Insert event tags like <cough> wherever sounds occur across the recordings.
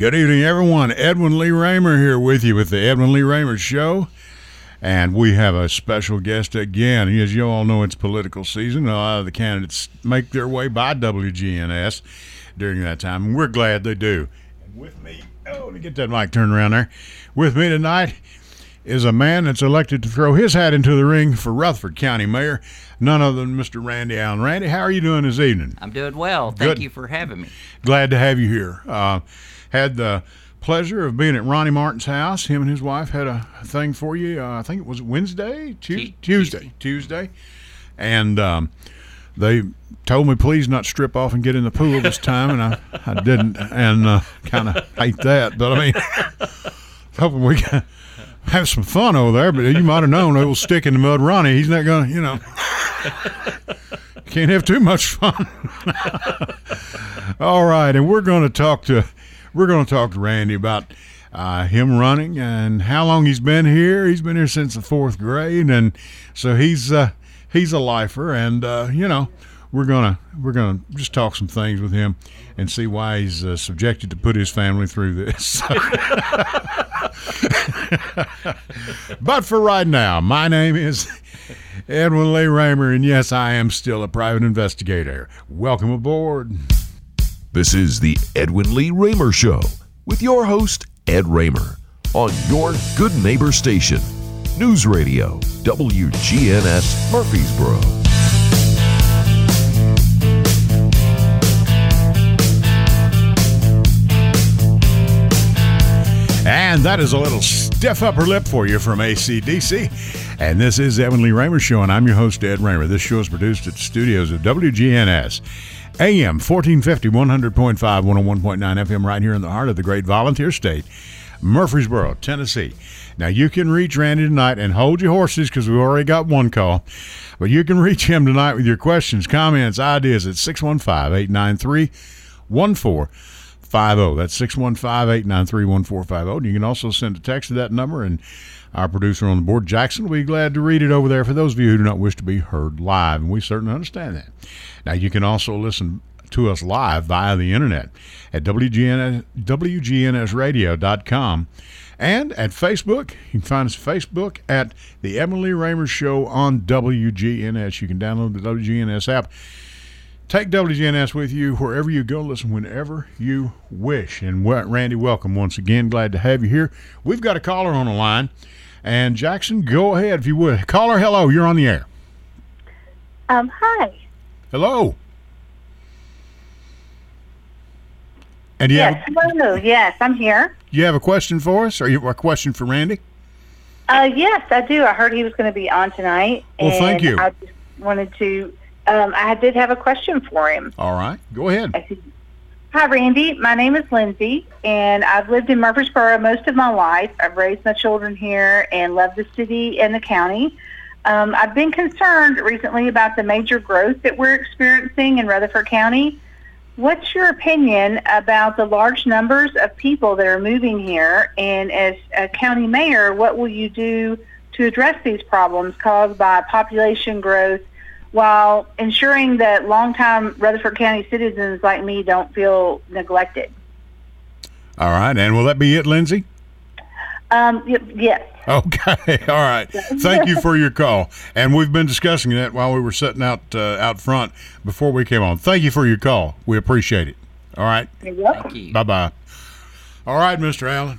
Good evening, everyone. Edwin Lee Raymer here with you with the Edwin Lee Raymer Show. And we have a special guest again. As you all know, it's political season. A lot of the candidates make their way by WGNS during that time, and we're glad they do. And with me, oh, let me get that mic turned around there. With me tonight is a man that's elected to throw his hat into the ring for Rutherford County Mayor, none other than Mr. Randy Allen. Randy, how are you doing this evening? I'm doing well. Thank Good. you for having me. Glad to have you here. Uh, had the pleasure of being at Ronnie Martin's house. Him and his wife had a thing for you. Uh, I think it was Wednesday, Tu- Tu- Tuesday, Tuesday, and um, they told me please not strip off and get in the pool this time, and I, I didn't, and uh, kind of hate that. But I mean, <laughs> hoping we can have some fun over there. But you might have known it was stick in the mud. Ronnie, he's not gonna, you know. Can't have too much fun. <laughs> All right, and we're going to talk to we're going to talk to Randy about uh, him running and how long he's been here. He's been here since the fourth grade, and so he's uh, he's a lifer, and uh, you know we're gonna we're gonna just talk some things with him and see why he's uh, subjected to put his family through this. <laughs> but for right now, my name is Edwin Lee Raymer, and yes, I am still a private investigator. Welcome aboard. This is the Edwin Lee Raymer Show with your host, Ed Raymer, on your good neighbor station, News Radio, WGNS Murfreesboro. And that is a little stiff upper lip for you from ACDC. And this is Edwin Lee Raymer Show, and I'm your host, Ed Raymer. This show is produced at the studios of WGNS, AM 1450, 100.5, 101.9 FM, right here in the heart of the great volunteer state, Murfreesboro, Tennessee. Now, you can reach Randy tonight and hold your horses because we've already got one call. But you can <laughs> reach him tonight with your questions, comments, ideas at 615 893 1450. That's 615 893 1450. And you can also send a text to that number, and our producer on the board, Jackson, will be glad to read it over there for those of you who do not wish to be heard live. And we certainly understand that. Now, you can also listen to us live via the internet at WGN, WGNSradio.com and at Facebook. You can find us Facebook at the Edwin Lee Raymer Show on WGNS. You can download the WGNS app. Take WGNS with you wherever you go. Listen whenever you wish. And Randy, welcome once again. Glad to have you here. We've got a caller on the line. And Jackson, go ahead if you would. Caller, hello. You're on the air. Um, hi. Hello. And Yes, have, hello. Yes, I'm here. you have a question for us? Or you a question for Randy? Uh, yes, I do. I heard he was going to be on tonight. Well, thank you. I just wanted to. Um, I did have a question for him. All right. Go ahead. Hi, Randy. My name is Lindsay, and I've lived in Murfreesboro most of my life. I've raised my children here and love the city and the county. Um, I've been concerned recently about the major growth that we're experiencing in Rutherford County. What's your opinion about the large numbers of people that are moving here? And as a county mayor, what will you do to address these problems caused by population growth while ensuring that longtime Rutherford County citizens like me don't feel neglected? All right. And will that be it, Lindsay? Um, y- yes. Okay. <laughs> All right. Thank you for your call. And we've been discussing that while we were sitting out uh, out front before we came on. Thank you for your call. We appreciate it. All right. You're welcome. Thank you. Bye bye. All right, Mr. Allen.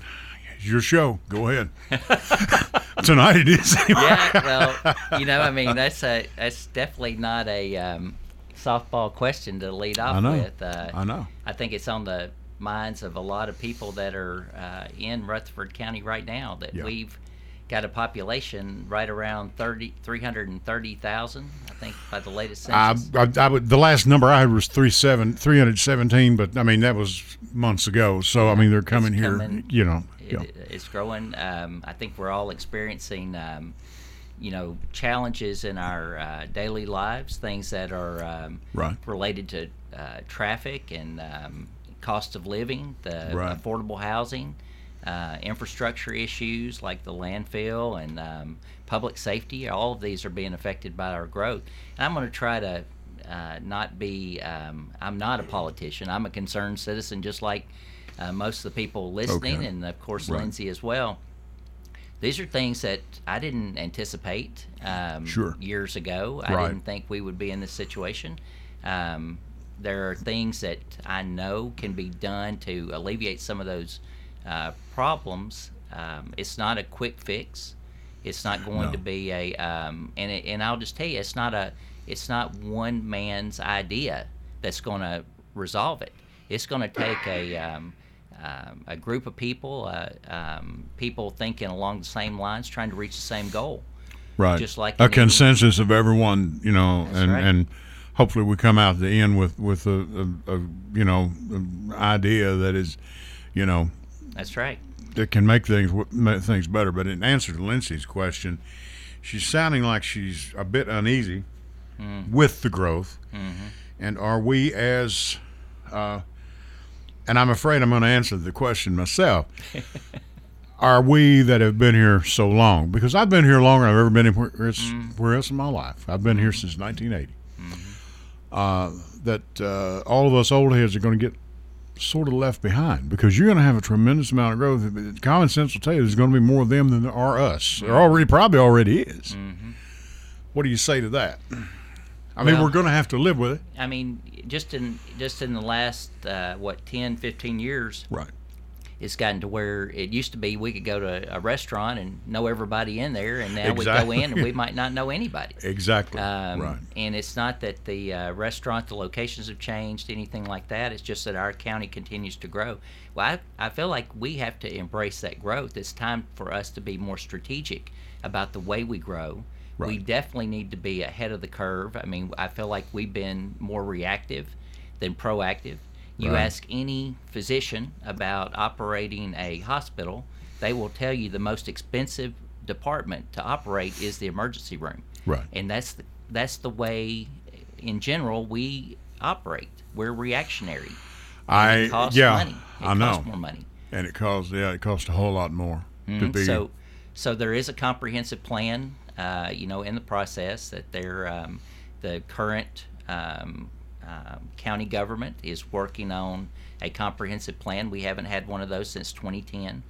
Your show. Go ahead. <laughs> Tonight it is. <laughs> Yeah, well, you know, I mean, that's a that's definitely not a um, softball question to lead off I know. with. Uh, I know. I think it's on the minds of a lot of people that are uh, in Rutherford County right now that Yeah. we've got a population right around 30, 330,000, I think, by the latest I, census. I, I would, the last number I had was three seven, 317, but I mean, that was months ago. So, I mean, they're coming here, you know. It, yeah. It's growing. Um, I think we're all experiencing, um, you know, challenges in our uh, daily lives, things that are um, Right. related to uh, traffic and um, cost of living, the Right. affordable housing, uh, infrastructure issues like the landfill and um, public safety. All of these are being affected by our growth. And I'm going to try to uh, not be. Um, I'm not a politician. I'm a concerned citizen, just like uh, most of the people listening, Okay. and of course Right. Lindsay as well. These are things that I didn't anticipate um, Sure. years ago. I Right. didn't think we would be in this situation. Um, there are things that I know can be done to alleviate some of those uh, problems. Um, it's not a quick fix. It's not going No. to be a um, and it, and I'll just tell you, it's not a it's not one man's idea that's going to resolve it. It's going to take a um, um, a group of people, uh, um, people thinking along the same lines, trying to reach the same goal. right. just like a consensus of everyone, you know, That's and right. and hopefully we come out at the end with with a, a, a you know an idea that is, you know, That's right. that can make things make things better. But in answer to Lindsay's question, she's sounding like she's a bit uneasy Mm. with the growth, Mm-hmm. and are we as uh, and I'm afraid I'm going to answer the question myself. <laughs> are we that have been here so long? Because I've been here longer than I've ever been anywhere else, Mm. where else in my life. I've been here since 1980. Mm-hmm. Uh, that uh, all of us old heads are going to get sort of left behind because you're going to have a tremendous amount of growth. Common sense will tell you there's going to be more of them than there are us. There already probably already is. What do you say to that? I mean, Well- we're going to have to live with it. I mean, just in just in the last uh, what 10, 15 years, Right. it's gotten to where it used to be we could go to a restaurant and know everybody in there, and now we go in and we might not know anybody. Exactly. Um, right. And it's not that the uh, restaurant, the locations have changed, anything like that. It's just that our county continues to grow. Well, I, I feel like we have to embrace that growth. It's time for us to be more strategic about the way we grow. We definitely need to be ahead of the curve. I mean, I feel like we've been more reactive than proactive. You Right. ask any physician about operating a hospital, they will tell you the most expensive department to operate is the emergency room Right. and that's the, that's the way in general we operate we're reactionary I it costs yeah, money it I know. costs more money And it costs yeah, it costs a whole lot more to Mhm. be so so there is a comprehensive plan uh, you know in the process that they're um, the current um, um, county government is working on a comprehensive plan. We haven't had one of those since 2010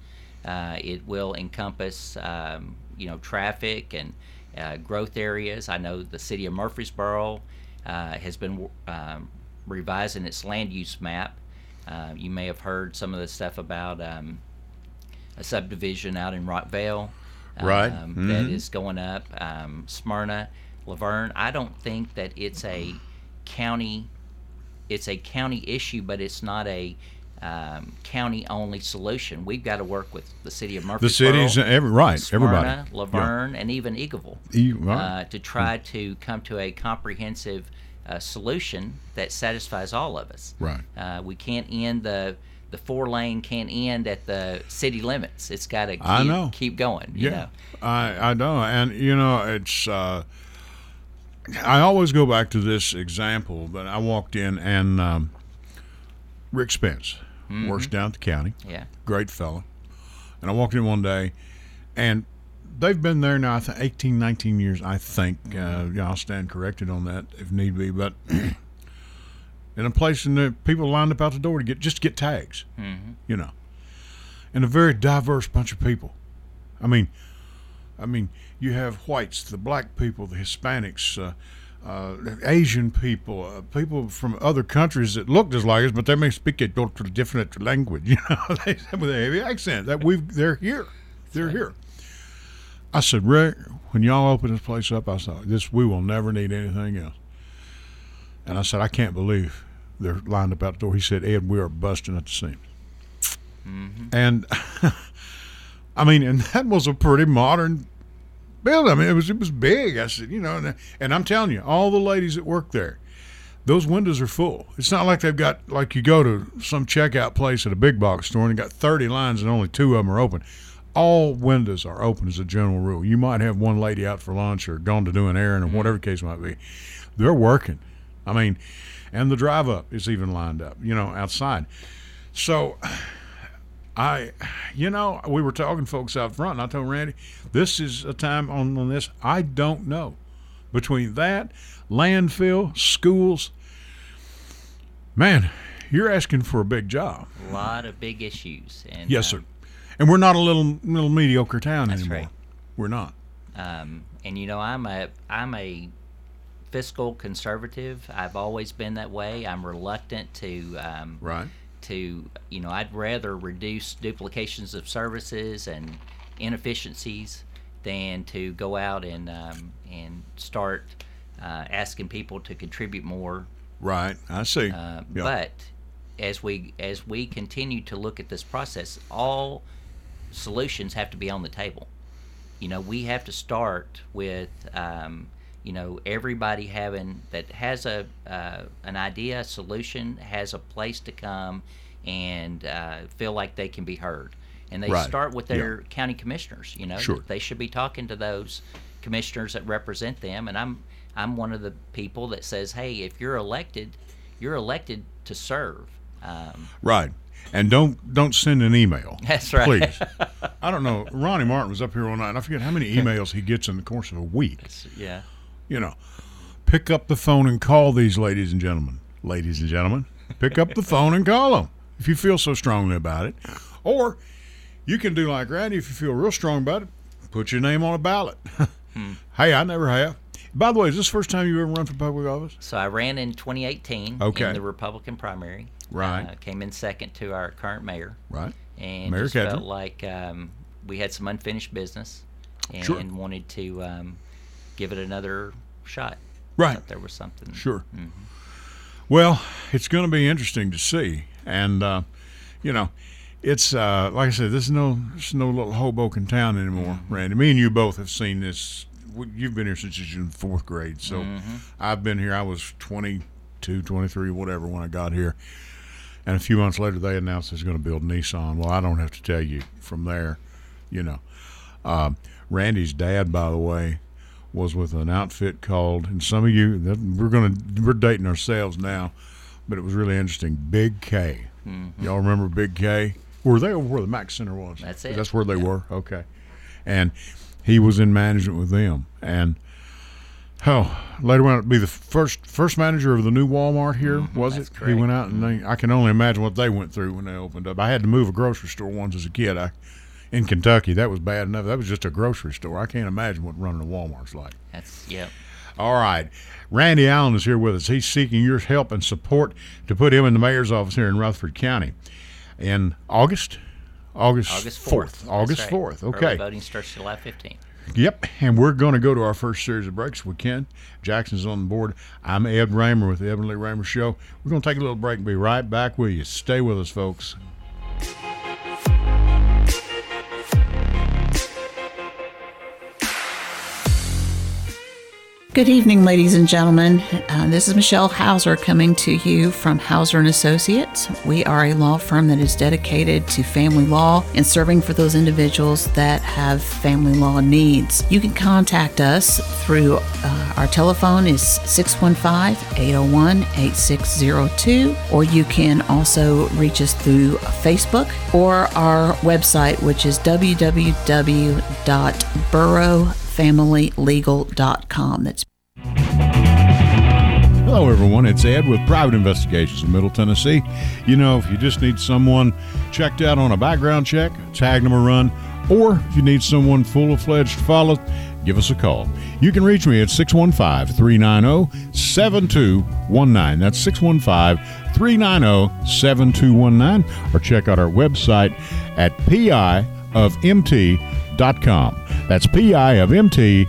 uh, it will encompass um, you know traffic and uh, growth areas. I know the city of Murfreesboro uh, has been um, revising its land use map. Uh, you may have heard some of the stuff about um, a subdivision out in Rockvale Right. um, that Mhm. is going up. Um, Smyrna, La Vergne. I don't think that it's a county. It's a county issue, but it's not a um, county-only solution. We've got to work with the city of the Murfreesboro, cities every right, Smyrna, everybody. La Vergne, and even Eagleville You- right. uh, to try to come to a comprehensive uh, solution that satisfies all of us. Right. Uh, we can't end the the four lane can't end at the city limits. It's got to keep, I know. keep going. You Yeah, know? I I know, and you know it's. Uh, I always go back to this example, but I walked in and um, Rick Spence works down at the county, Yeah. great fellow, and I walked in one day, and they've been there now I think 18, 19 years, I think. Uh, yeah, I'll stand corrected on that if need be, but. <clears throat> In a place, and the people lined up out the door to get just to get tags, Mm-hmm. you know, and a very diverse bunch of people. I mean, I mean, you have whites, the black people, the Hispanics, uh, uh, Asian people, uh, people from other countries that look just like us, but they may speak a totally different language. <laughs> You know, <laughs> they with a heavy accent. That we they're here, they're here. I said, Rick, when y'all open this place up, I said, this we will never need anything else. And I said, I can't believe they're lined up out the door. He said, Ed, we are busting at the seams. Mm-hmm. And <laughs> I mean, and that was a pretty modern building. I mean, it was it was big. I said, you know, and, and I'm telling you, all the ladies that work there, those windows are full. It's not like they've got like you go to some checkout place at a big box store and you got 30 lines and only two of them are open. All windows are open as a general rule. You might have one lady out for lunch or gone to do an errand or mm-hmm. whatever the case might be. They're working. I mean, and the drive up is even lined up, you know, outside. So I, you know, we were talking folks out front, and I told Randy, this is a time on, on this. I don't know. Between that, landfill, schools, man, you're asking for a big job. A lot of big issues. And, Yes, uh, sir. And we're not a little little mediocre town anymore. right. We're not. Um, and you know, I'm a I'm a fiscal conservative. I've always been that way. I'm reluctant to um, Right. to you know I'd rather reduce duplications of services and inefficiencies than to go out and um, and start uh, asking people to contribute more. Right. I see. Uh, Yeah. But as we as we continue to look at this process, all solutions have to be on the table. You know, we have to start with um, you know everybody having that has a uh, an idea, a solution, has a place to come and uh, feel like they can be heard. And they Right. start with Yeah. their county commissioners. You know, Sure. they should be talking to those commissioners that represent them. And I'm I'm one of the people that says, hey, if you're elected, you're elected to serve. Um, right. And don't don't send an email. <laughs> That's right. Please. <laughs> I don't know. Ronnie Martin was up here one night. And I forget how many emails he gets in the course of a week. yeah. You know, pick up the phone and call these ladies and gentlemen. Ladies and gentlemen, pick up the phone and call them if you feel so strongly about it. Or you can do like Randy if you feel real strong about it. Put your name on a ballot. <laughs> Hey, I never have. By the way, is this the first time you ever run for public office? So I ran in 2018 Okay. in the Republican primary. Right. Uh, came in second to our current mayor. Right. and Mayor just felt like um, we had some unfinished business and Sure. wanted to um, give it another shot. Right. There was something. Sure. Mhm. Well, it's going to be interesting to see, and uh, you know, it's uh, like I said, this is no, this is no little Hoboken town anymore, Randy. Me and you both have seen this. You've been here since you were in fourth grade, so I've been here. I was 22, 23, whatever when I got here, and a few months later they announced they're going to build Nissan. Well, I don't have to tell you from there, you know. Um, Randy's dad, by the way, was with an outfit called, and some of you, we're gonna, we're dating ourselves now, but it was really interesting. Big K. Y'all remember Big K? Were they over where the Max Center was? That's it. That's where they were. Okay, and he was in management with them, and oh, later on, be the first first manager of the new Walmart here, was Mm-hmm. that's it? He went out and they, I can only imagine what they went through when they opened up. I had to move a grocery store once as a kid. I in Kentucky, that was bad enough. That was just a grocery store. I can't imagine what running a Walmart's like. That's yep. All right. Randy Allen is here with us. He's seeking your help and support to put him in the mayor's office here in Rutherford County in August. August, August fourth. August 4th. Okay. Early voting starts July fifteenth. Yep. And we're going to go to our first series of breaks with Ken. Jackson's on the board. I'm Ed Raymer with the Edwin Lee Raymer Show. We're going to take a little break and be right back with you. Stay with us, folks. Good evening, ladies and gentlemen. Uh, this is Michelle Hauser coming to you from Hauser and Associates. We are a law firm that is dedicated to family law and serving for those individuals that have family law needs. You can contact us through uh, our telephone is 615-801-8602 or you can also reach us through Facebook or our website which is www.burrowfamilylegal.com. That's Hello, everyone. It's Ed with Private Investigations in Middle Tennessee. You know, if you just need someone checked out on a background check, tag them a run, or if you need someone full of fledged to follow, give us a call. You can reach me at 615 390 7219. That's 615 390 7219. Or check out our website at pi of piofmt.com. That's piofmt.com.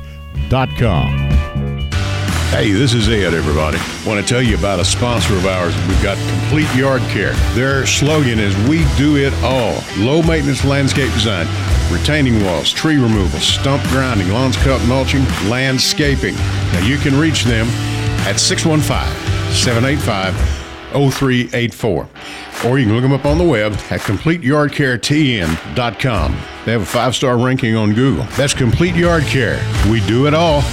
Hey, this is Ed, everybody. Want to tell you about a sponsor of ours. We've got Complete Yard Care. Their slogan is We Do It All. Low maintenance landscape design, retaining walls, tree removal, stump grinding, lawns cut mulching, landscaping. Now you can reach them at 615 785 0384. Or you can look them up on the web at CompleteYardCareTN.com. They have a five star ranking on Google. That's Complete Yard Care. We do it all.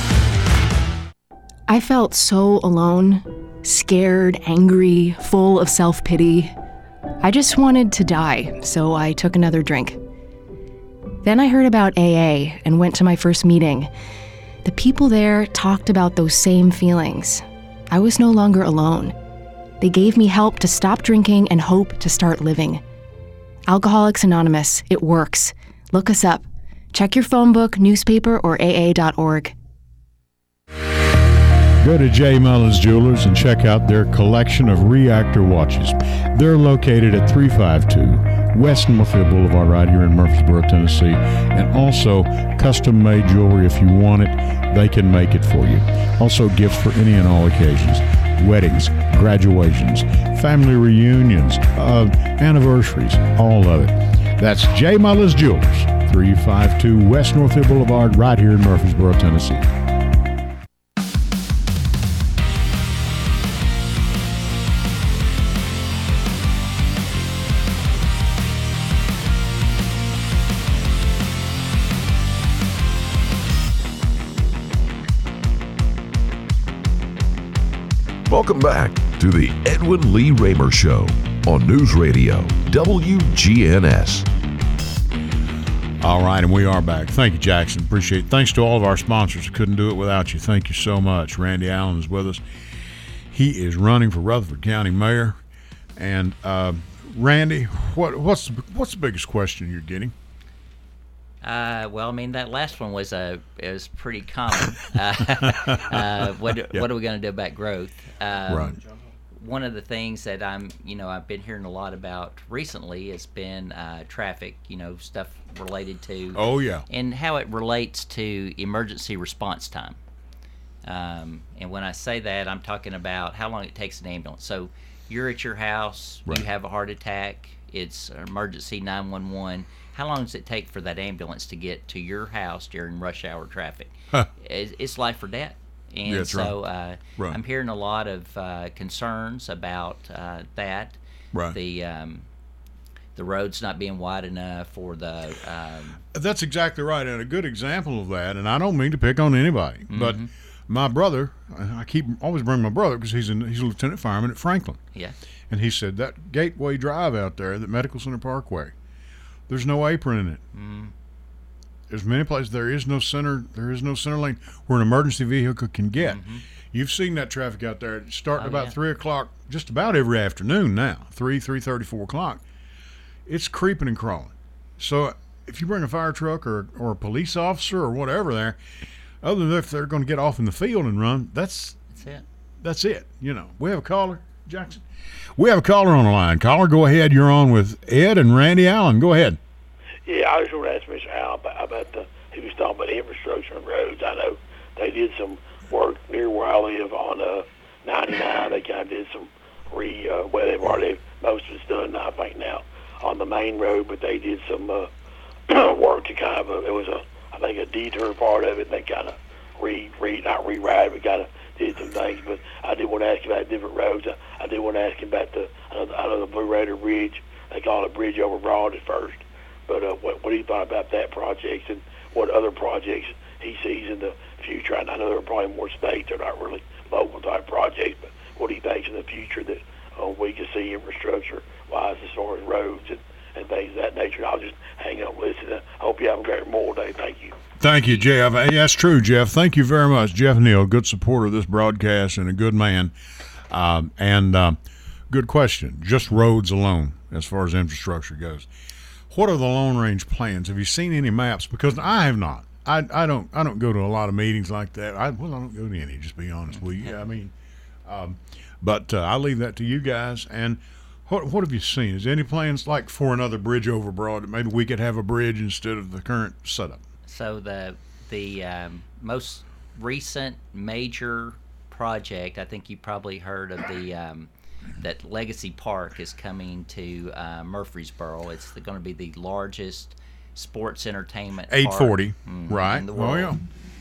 I felt so alone, scared, angry, full of self pity. I just wanted to die, so I took another drink. Then I heard about AA and went to my first meeting. The people there talked about those same feelings. I was no longer alone. They gave me help to stop drinking and hope to start living. Alcoholics Anonymous, it works. Look us up. Check your phone book, newspaper, or AA.org. Go to J. Mullins Jewelers and check out their collection of reactor watches. They're located at 352 West Northfield Boulevard, right here in Murfreesboro, Tennessee. And also, custom made jewelry. If you want it, they can make it for you. Also, gifts for any and all occasions weddings, graduations, family reunions, uh, anniversaries, all of it. That's J. Mullins Jewelers, 352 West Northfield Boulevard, right here in Murfreesboro, Tennessee. Welcome back to the Edwin Lee Raymer Show on News Radio WGNS. All right, and we are back. Thank you, Jackson. Appreciate it. Thanks to all of our sponsors. Couldn't do it without you. Thank you so much. Randy Allen is with us. He is running for Rutherford County Mayor. And uh, Randy, what, what's what's the biggest question you're getting? Uh, well, I mean that last one was a it was pretty common. uh, <laughs> uh, what Yeah. what are we going to do about growth? Um, Right. One of the things that I'm you know I've been hearing a lot about recently has been uh, traffic. You know stuff related to Oh yeah, and how it relates to emergency response time. Um, and when I say that, I'm talking about how long it takes an ambulance. So you're at your house, Right. you have a heart attack, it's emergency 911. How long does it take for that ambulance to get to your house during rush hour traffic? Huh. It's, it's life or death. And That's so uh, Right. I'm hearing a lot of uh, concerns about uh, that. right. The um, the roads not being wide enough, or the um, That's exactly right, and a good example of that. And I don't mean to pick on anybody, but my brother, I I keep always bring my brother because he's in, he's a lieutenant fireman at Franklin, yeah. and he said that Gateway Drive out there, that Medical Center Parkway, there's no apron in it. Mm-hmm. There's many places there is no center. There is no center lane where an emergency vehicle can get. Mm-hmm. You've seen that traffic out there. Starting Oh, about yeah. three o'clock, just about every afternoon now. Three, three thirty, four o'clock. It's creeping and crawling. So if you bring a fire truck or or a police officer or whatever there, other than if they're going to get off in the field and run, that's That's it. that's it. You know, we have a caller, Jackson. We have a caller on the line. Caller, go ahead. You're on with Ed and Randy Allen. Go ahead. Yeah, I just want to ask Mr. Al about, about the he was talking about infrastructure and roads. I know they did some work near where I live on uh, 99. They kind of did some re uh, well they've already most of it's done I think now on the main road, but they did some uh, <clears throat> work to kind of uh, it was a I think a detour part of it. They kind of re re not rewrite, but kind of did some things. But I did want to ask you about different roads. I, I did want to ask you about the I know, the- the Blue Raider Bridge. They call it Bridge over Broad at first. But uh, what what do you thought about that project and what other projects he sees in the future? I know there are probably more states that are not really local type projects, but what do you think in the future that uh, we can see infrastructure wise as far as roads and, and things of that nature? I'll just hang up and listen. I hope you have a great Memorial Day. Thank you. Thank you, Jeff. Hey, that's true, Jeff. Thank you very much, Jeff Neal. Good supporter of this broadcast and a good man. Um, and um, good question. Just roads alone, as far as infrastructure goes. What are the long range plans? Have you seen any maps? Because I have not. I, I don't I don't go to a lot of meetings like that. I well I don't go to any. Just be honest with you. I mean, um, but uh, I leave that to you guys. And what what have you seen? Is there any plans like for another bridge over Broad maybe we could have a bridge instead of the current setup? So the the um, most recent major project, I think you probably heard of the um, that Legacy Park is coming to uh, Murfreesboro. It's going to be the largest sports entertainment. 840, mhm, right? In the Oh, world.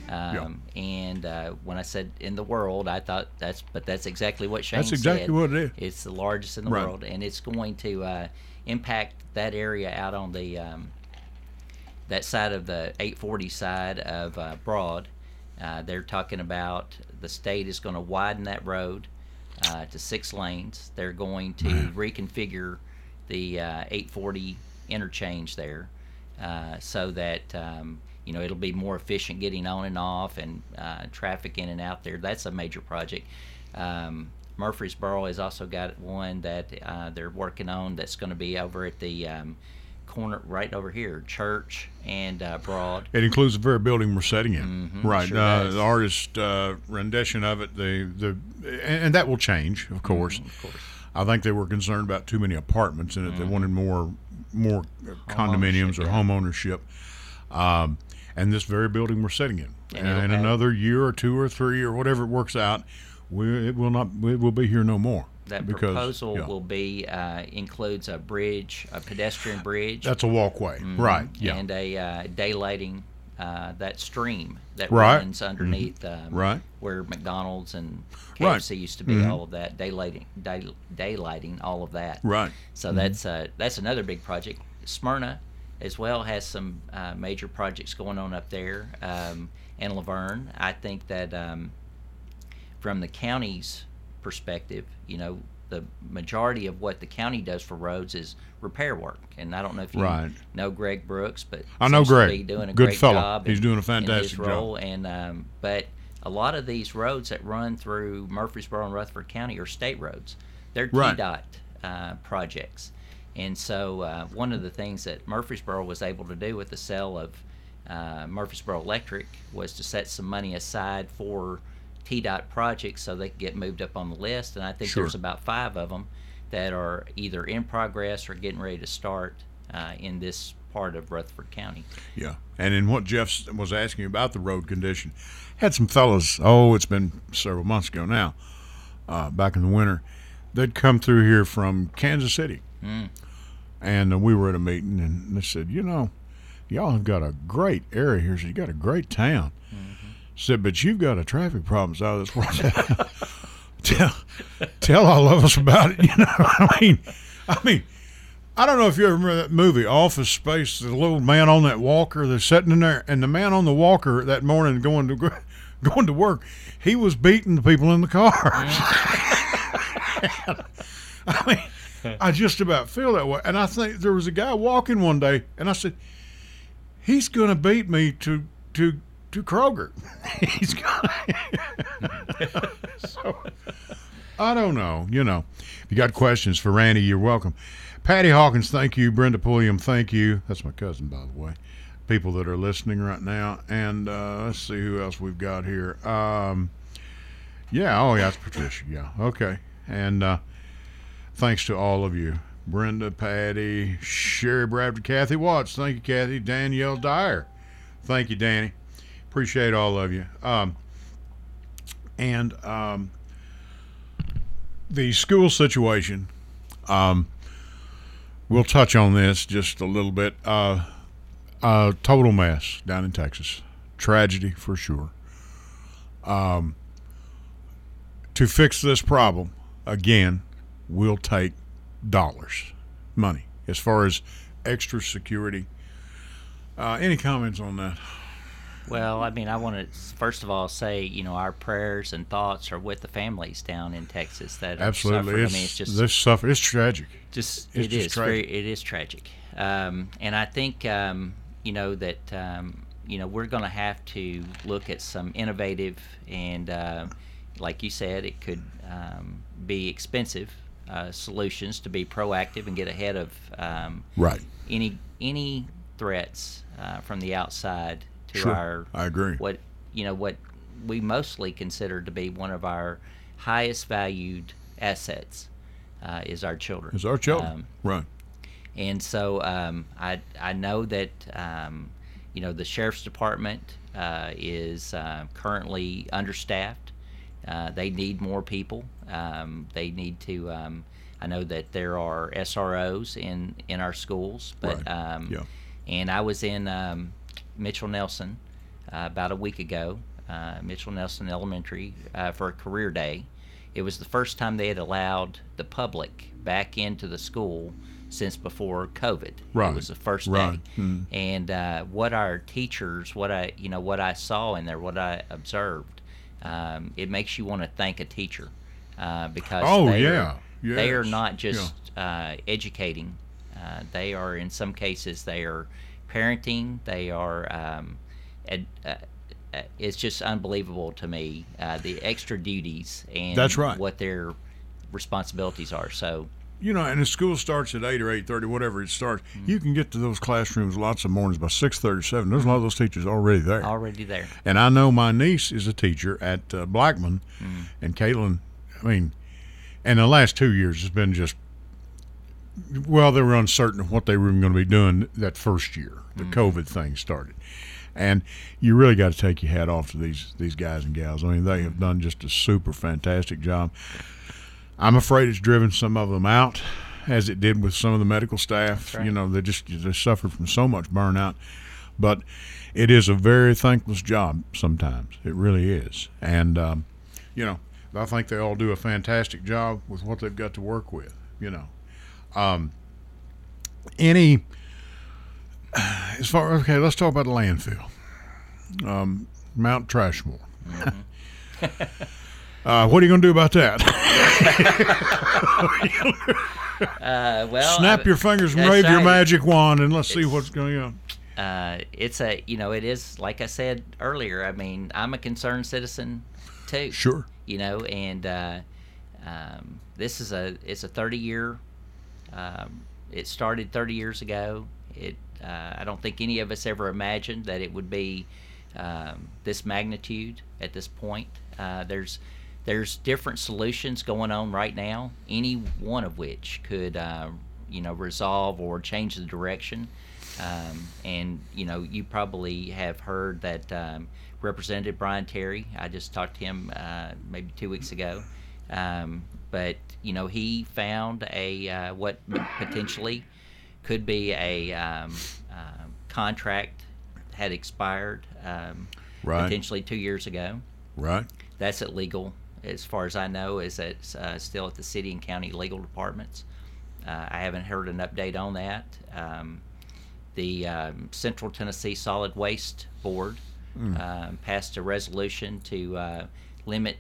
yeah. Um, And uh, when I said in the world, I thought that's, but that's exactly what Shane That's exactly said. what it is. It's the largest in the Right. world, and it's going to uh, impact that area out on the um, that side of the 840 side of uh, Broad. Uh, they're talking about the state is going to widen that road uh, to six lanes. They're going to reconfigure the uh, 840 interchange there uh, so that um, you know it'll be more efficient getting on and off and uh, traffic in and out there. That's a major project. Um, Murfreesboro has also got one that uh, they're working on that's going to be over at the um, corner right over here, Church and uh, Broad. It includes the very building we're setting in, Mhm, right? sure uh, the artist uh, rendition of it, the the, and, and that will change, of course. Mm-hmm, Of course. I think they were concerned about too many apartments in it. They wanted more more condominiums or Mm-hmm. yeah. home ownership. Um, and this very building we're sitting in, And and in another year or two or three or whatever it works out, we it will not it will be here no more. That because, proposal yeah, will be uh, includes a bridge, a pedestrian bridge, that's a walkway, Mhm, right? Yeah, and a uh, daylighting uh, that stream that Right. runs underneath um, Right. where McDonald's and Right. KFC used to be. Mhm. All of that daylighting, day, daylighting, all of that. right. So that's uh, that's another big project. Smyrna, as well, has some uh, major projects going on up there, um, and La Vergne. I think that um, from the county's perspective, you know, the majority of what the county does for roads is repair work. And I don't know if you Right. know Greg Brooks, but I know Greg. doing a Good job. He's in- doing a fantastic job. And um, but a lot of these roads that run through Murfreesboro and Rutherford County are state roads. They're Right. TDOT uh, projects. And so uh, one of the things that Murfreesboro was able to do with the sale of uh, Murfreesboro Electric was to set some money aside for TDOT projects so they could get moved up on the list. And I think Sure. there's about five of them that are either in progress or getting ready to start uh, in this part of Rutherford County. Yeah, and in what Jeff was asking about the road condition, had some fellas. Oh, it's been several months ago now. Uh, back in the winter, they'd come through here from Kansas City, Mm. and uh, we were at a meeting, and they said, you know, y'all have got a great area here. So you got a great town. Said, but you've got a traffic problems out of this world. <laughs> tell, tell all of us about it. <laughs> You know, I mean, I mean. I don't know if you ever remember that movie, Office Space. The little man on that walker, they're sitting in there, and the man on the walker that morning going to <laughs> going to work, he was beating the people in the cars. I mean, I just about feel that way. And I think there was a guy walking one day, and I said, "He's going to beat me to to to Kroger." <laughs> He's going. <laughs> so I don't know. You know, if you got questions for Randy, you're welcome. Patty Hawkins, thank you. Brenda Pulliam, thank you. That's my cousin, by the way. People that are listening right now. And uh, let's see who else we've got here. Um, yeah, oh, yeah, it's Patricia. Yeah, okay. And uh, thanks to all of you. Brenda, Patty, Sherry Bradford, Kathy Watts. Thank you, Kathy. Danielle Dyer. Thank you, Danny. Appreciate all of you. Um, and um, the school situation. Um, we'll touch on this just a little bit. Uh, total mess down in Texas. Tragedy for sure. Um, to fix this problem, again, we'll take dollars, money, as far as extra security. Uh, any comments on that? Well, I mean, I want to first of all say, you know, our prayers and thoughts are with the families down in Texas that Absolutely, it's, I mean, it's just this suffer. It's tragic. just it's it just is tragic. very it is tragic um, and i think um, you know that um, you know we're going to have to look at some innovative and uh, like you said it could um, be expensive uh, solutions to be proactive and get ahead of um, Right. any any threats uh, from the outside to Sure, our I agree. what you know what we mostly consider to be one of our highest valued assets uh, is our children. Is our children. Um, right. and so um, I I know that um, you know the sheriff's department uh, is uh, currently understaffed. Uh, they need more people. Um, they need to. Um, I know that there are SROs in in our schools, but Right. um, Yeah. and I was in um, Mitchell Neilson uh, about a week ago, uh, Mitchell Neilson Elementary, uh, for a career day. It was the first time they had allowed the public back into the school since before COVID. Right. It was the first Right. day. Mm. And uh, what our teachers, what I, you know, what I saw in there, what I observed, um, it makes you want to thank a teacher uh, because Oh, they yeah. are, they are not just uh, educating. Uh, they are, in some cases, they are parenting. They are. Um, ed, uh, uh, it's just unbelievable to me uh, the extra duties and That's right. what they're responsibilities are. So you know, and the school starts at eight or eight thirty, whatever it starts. You can get to those classrooms lots of mornings by six thirty, seven. There's a lot of those teachers already there. already there. And I know my niece is a teacher at uh, Blackman, and Caitlin. I mean, and the last two years has been just. Well, they were uncertain of what they were going to be doing that first year. The COVID thing started, and you really got to take your hat off to these these guys and gals. I mean, they have done just a super fantastic job. I'm afraid it's driven some of them out, as it did with some of the medical staff. right. You know, they just they suffered from so much burnout. But it is a very thankless job sometimes. It really is, and um, you know, I think they all do a fantastic job with what they've got to work with. You know, um, any as far okay, let's talk about the landfill, um, Mount Trashmore. uh, what are you going to do about that? <laughs> Uh, well, Snap your fingers and wave your magic wand, and let's see what's going on. uh, it's a you know it is like I said earlier. I mean, I'm a concerned citizen too. Sure. You know, and uh, um, this is a it's a 30 year. Um, it started 30 years ago. It uh, I don't think any of us ever imagined that it would be um, this magnitude at this point. Uh, there's there's different solutions going on right now. Any one of which could uh, you know resolve or change the direction. Um, and you know, you probably have heard that um, Representative Bryan Terry. I just talked to him uh, maybe two weeks ago, um, but you know, he found a uh, what potentially could be a um, um contract had expired um, Right. potentially two years ago. Right. That's illegal, as far as I know. Is it's uh, still at the city and county legal departments. Uh, I haven't heard an update on that. Um, the um, Central Tennessee Solid Waste Board um, passed a resolution to uh, limit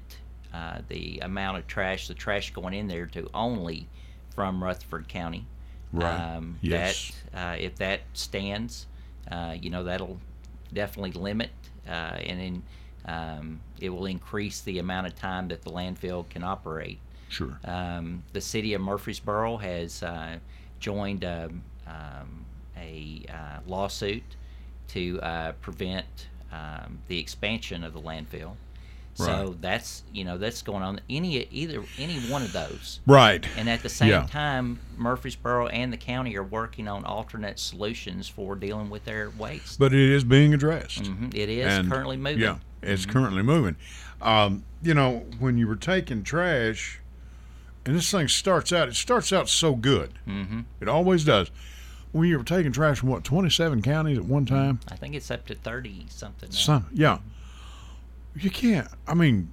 uh, the amount of trash, the trash going in there, to only from Rutherford County. Right. Um, Yes. That uh, if that stands, uh, you know that'll definitely limit, uh, and then um, it will increase the amount of time that the landfill can operate. Sure. Um, the city of Murfreesboro has uh, joined um, um, a uh, lawsuit to uh, prevent um, the expansion of the landfill. So that's you know that's going on. Any either any one of those. Right. And at the same Yeah. time, Murfreesboro and the county are working on alternate solutions for dealing with their waste. But it is being addressed. Mhm, It is And, currently moving. Yeah, it's currently moving. Um, you know, when you were taking trash, and this thing starts out, it starts out so good. Mm-hmm. It always does. When you were taking trash from what, 27 counties at one time? I think it's up to thirty something. now. Some, yeah. You can't. I mean,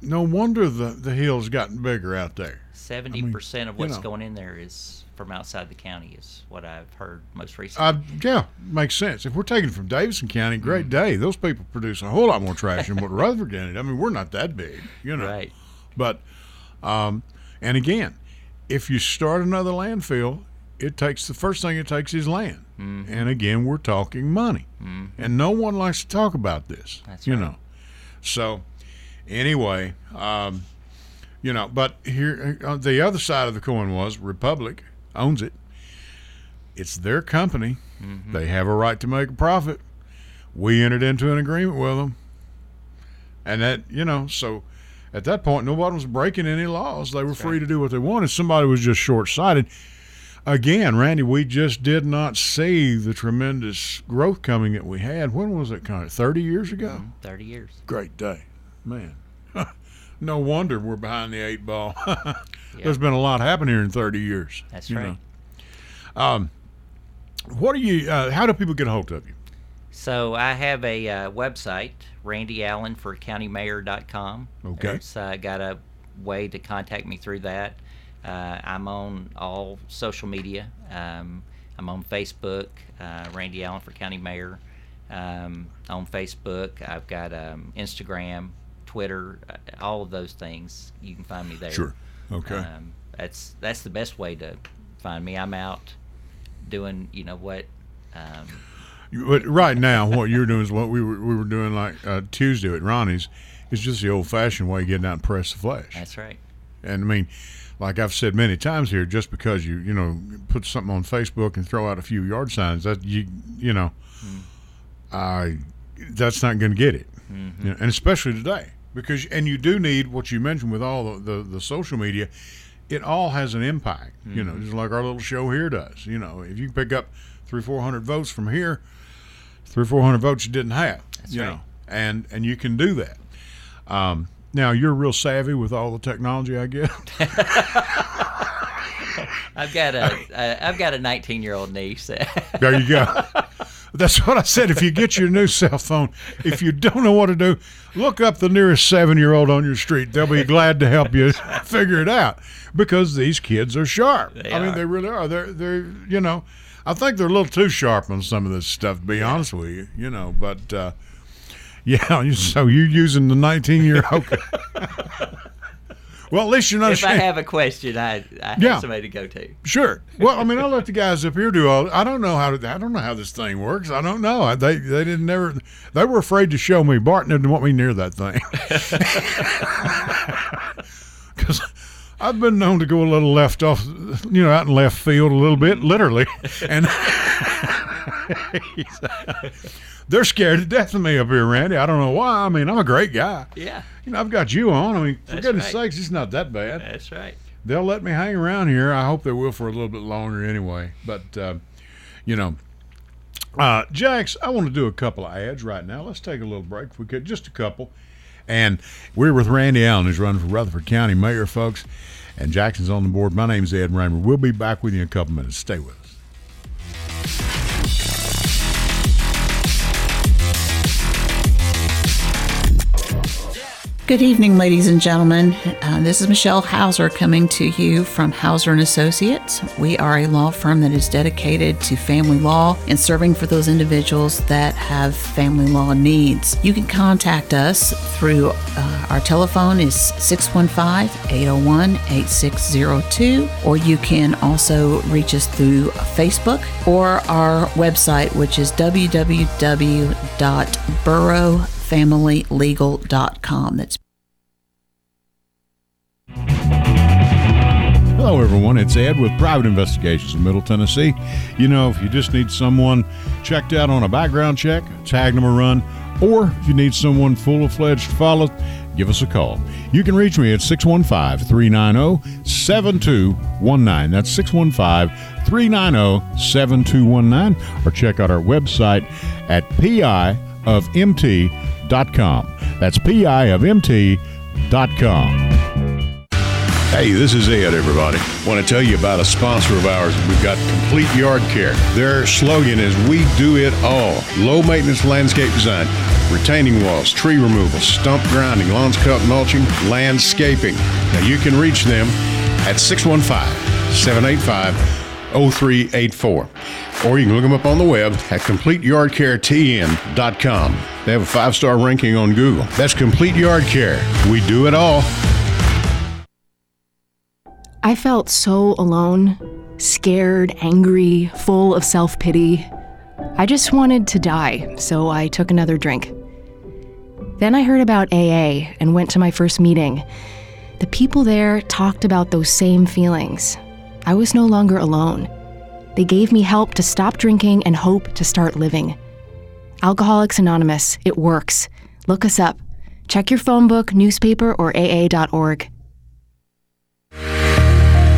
no wonder the the hill's gotten bigger out there. Seventy percent of you what's know. going in there is from outside the county, is what I've heard most recently. Uh, yeah, makes sense. If we're taking from Davidson County, great day. Those people produce a whole lot more trash than what Rutherford County. I mean, we're not that big, you know. right. But, um, and again, if you start another landfill, it takes the first thing it takes is land. Mm-hmm. And again, we're talking money, and no one likes to talk about this. That's you right. know. So, anyway, um, you know, but here uh, the other side of the coin was Republic owns it. It's their company. Mm-hmm. They have a right to make a profit. We entered into an agreement with them, and that you know so. At that point, nobody was breaking any laws. They were free to do what they wanted. Somebody was just short sighted. Again, Randy, we just did not see the tremendous growth coming that we had. When was it kind of 30 years ago? Thirty years. Great day. Man. <laughs> no wonder we're behind the eight ball. <laughs> There's been a lot happen here in 30 years. That's right. know. What do you, uh, how do people get a hold of you? So I have a uh, website, Randy Allen for countymayor.com. Okay. It's uh, got a way to contact me through that. Uh, I'm on all social media. Um, I'm on Facebook, uh, Randy Allen for County Mayor. Um, on Facebook, I've got um, Instagram, Twitter, uh, all of those things. You can find me there. Sure. Okay. Um, that's that's the best way to find me. I'm out doing, you know what. Um, But right now, what you're doing is what we were, we were doing like uh, Tuesday at Ronnie's. It's just the old fashioned way of getting out and press the flesh. that's right. And I mean, like I've said many times here, just because you you know put something on Facebook and throw out a few yard signs, that you you know, uh, that's not going to get it, You know, and especially today because and you do need what you mentioned with all the the, the social media. It all has an impact, you know, just like our little show here does. You know, if you pick up three, four hundred votes from here, three, four hundred votes you didn't have, you right. know, and and you can do that. Um, now you're real savvy with all the technology, I guess. <laughs> I've got a, I've got a 19 year old niece. <laughs> There you go. That's what I said. If you get your new cell phone, if you don't know what to do, look up the nearest seven year old on your street. They'll be glad to help you <laughs> figure it out because these kids are sharp. They I mean, are. they really are. They're, they're, you know, I think they're a little too sharp on some of this stuff, to be honest with you, you know, but, uh, yeah, hmm. so you're using the 19 year old. <laughs> well, at least you're not if I have a question, I I have Yeah. somebody to go to. Sure. Well, I mean, I'll let the guys up here do all. I don't know how to. I don't know how this thing works. I don't know. I, they they didn't never. They were afraid to show me. Barton didn't want me near that thing. <laughs> Because I've been known to go a little left off, you know, out in left field a little bit, literally, <laughs> and they're scared to death of me up here, Randy. I don't know why. I mean, I'm a great guy. Yeah, You know, I've got you on. I mean, for That's goodness right. sakes, it's not that bad that's right. they'll let me hang around here. I hope they will for a little bit longer anyway. But uh, you know, uh, Jax, I want to do a couple of ads right now. Let's take a little break if we could, just a couple. And we're with Randy Allen, who's running for Rutherford County Mayor, folks. And Jackson's on the board. My name's Ed Raymer. We'll be back with you in a couple minutes. Stay with us. Good evening, ladies and gentlemen. Uh, this is Michelle Hauser coming to you from Hauser and Associates. We are a law firm that is dedicated to family law and serving for those individuals that have family law needs. You can contact us through uh, our telephone is 615-801-8602 or you can also reach us through Facebook or our website which is www.burrowfamilylegal.com. That's Hello, everyone. It's Ed with Private Investigations in Middle Tennessee. You know, if you just need someone checked out on a background check, tag them a run, or if you need someone full of fledged follow, give us a call. You can reach me at 615 390 7219. That's 615 390 7219. Or check out our website at piofmt.com. That's piofmt.com. Hey, this is Ed, everybody. Want to tell you about a sponsor of ours. We've got Complete Yard Care. Their slogan is We Do It All. Low maintenance landscape design, retaining walls, tree removal, stump grinding, lawns cut, mulching, landscaping. Now you can reach them at 615 785 0384. Or you can look them up on the web at CompleteYardCareTN.com. They have a five star ranking on Google. That's Complete Yard Care. We do it all. I felt so alone, scared, angry, full of self pity. I just wanted to die, so I took another drink. Then I heard about AA and went to my first meeting. The people there talked about those same feelings. I was no longer alone. They gave me help to stop drinking and hope to start living. Alcoholics Anonymous, it works. Look us up. Check your phone book, newspaper, or AA.org.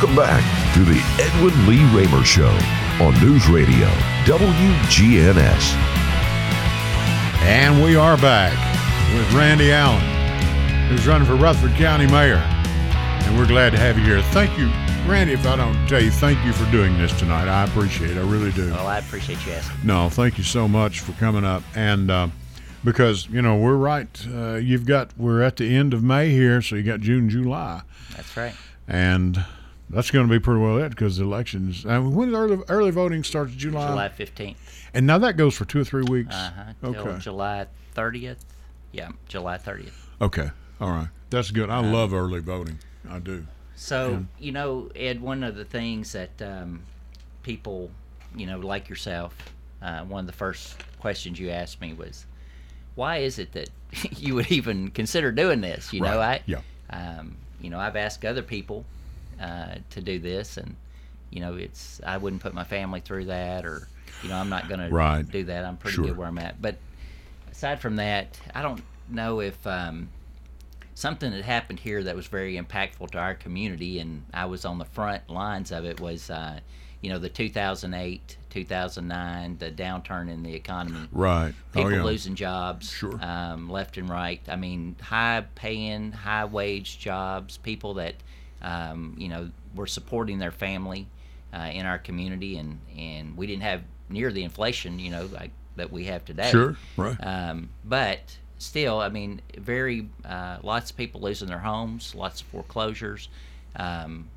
Welcome back to the Edwin Lee Raymer Show on News Radio WGNS. And we are back with Randy Allen. who's running for Rutherford County Mayor. And we're glad to have you here. Thank you, Randy. If I don't tell you, thank you for doing this tonight. I appreciate it. I really do. Well, I appreciate you asking. No, thank you so much for coming up. And uh, because, you know, we're right. Uh, you've got, we're at the end of May here, so you got June, July. That's right. And that's going to be pretty well it because the elections. Uh, when early, early voting starts July? July 15th. And now that goes for two or three weeks. Uh-huh. Okay. July 30th. Yeah, July 30th. Okay. All right. That's good. I love early voting. I do. So, you know, Ed, one of the things that um, people, you know, like yourself, uh, one of the first questions you asked me was, why is it that <laughs> you would even consider doing this? You know, I, Yeah. um, you know, I've asked other people uh, to do this, and you know, it's I wouldn't put my family through that, or you know, I'm not going Right. to do that. I'm pretty Sure. good where I'm at. But aside from that, I don't know if um, something that happened here that was very impactful to our community, and I was on the front lines of it was, uh, you know, the 2008, 2009, the downturn in the economy Right. people oh, yeah. losing jobs Sure. um, left and right. I mean, high paying, high wage jobs, people that, um, you know, we're supporting their family uh, in our community, and, and we didn't have near the inflation, you know, like that we have today. Sure. Right. Um, but still, I mean, very uh, lots of people losing their homes, lots of foreclosures. Um,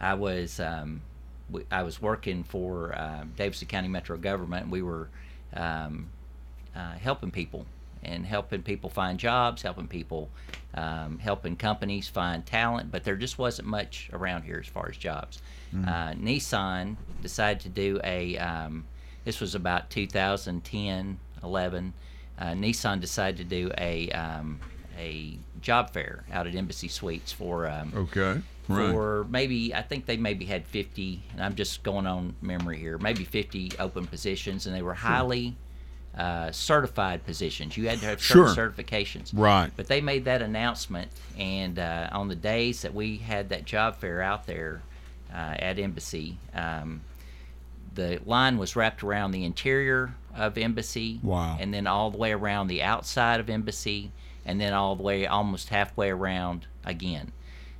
I was um, w- I was working for uh, Davidson County Metro Government. And we were um, uh, helping people and helping people find jobs, helping people, um, helping companies find talent. But there just wasn't much around here as far as jobs. Uh, Nissan decided to do a. Um, this was about 2010, 11. Uh, Nissan decided to do a um, a job fair out at Embassy Suites for um, okay. Right. for maybe I think they maybe had 50 and I'm just going on memory here maybe 50 open positions and they were highly uh, certified positions you had to have certain Sure. certifications Right. but they made that announcement and uh, on the days that we had that job fair out there uh, at embassy um, the line was wrapped around the interior of embassy Wow. and then all the way around the outside of embassy and then all the way almost halfway around again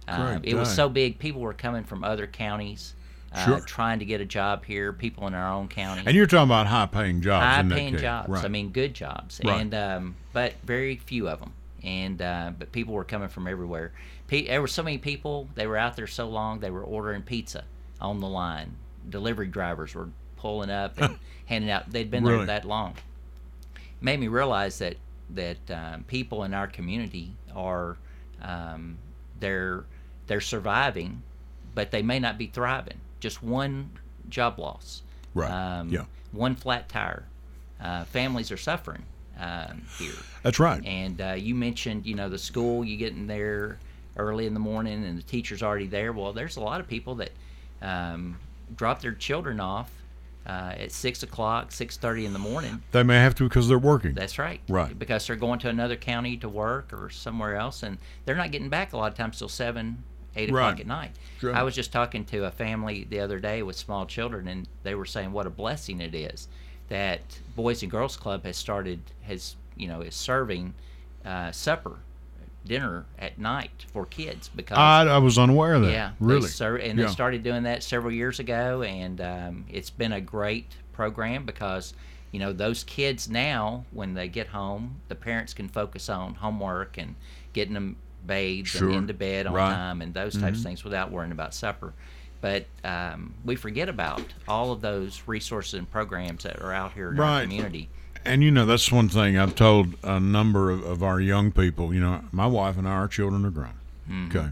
uh, it was so big people were coming from other counties uh, Sure. trying to get a job here people in our own county And you're talking about high paying jobs. High in paying jobs. Right. I mean, good jobs, Right. and um, but very few of them. And uh, but people were coming from everywhere. Pe- there were so many people. They were out there so long. They were ordering pizza on the line. Delivery drivers were pulling up and <laughs> handing out. They'd been Really? there that long. It Made me realize that that um, people in our community are um, they're they're surviving, but they may not be thriving. Just one job loss Right. um, Yeah. one flat tire. Uh, families are suffering um, here. That's right. And uh, you mentioned, you know, the school, you get in there early in the morning and the teacher's already there. Well, there's a lot of people that um, drop their children off uh, at 6 o'clock, 6.30 in the morning. They may have to because they're working. That's right. Right. Because they're going to another county to work or somewhere else, and they're not getting back a lot of times till seven, eight o'clock at night. Sure. I was just talking to a family the other day with small children, and they were saying what a blessing it is that Boys and Girls Club has started has you know is serving uh, supper, dinner at night for kids because I, I was unaware of that. yeah, Really. They ser- and Yeah. they started doing that several years ago, and um, it's been a great program because you know those kids now, when they get home, the parents can focus on homework and getting them bathed Sure. and into bed on Right. time and those types of things without worrying about supper. But um, we forget about all of those resources and programs that are out here in Right. our community. And you know, that's one thing I've told a number of, of our young people. You know, my wife and I, our children are grown. Mm-hmm. Okay.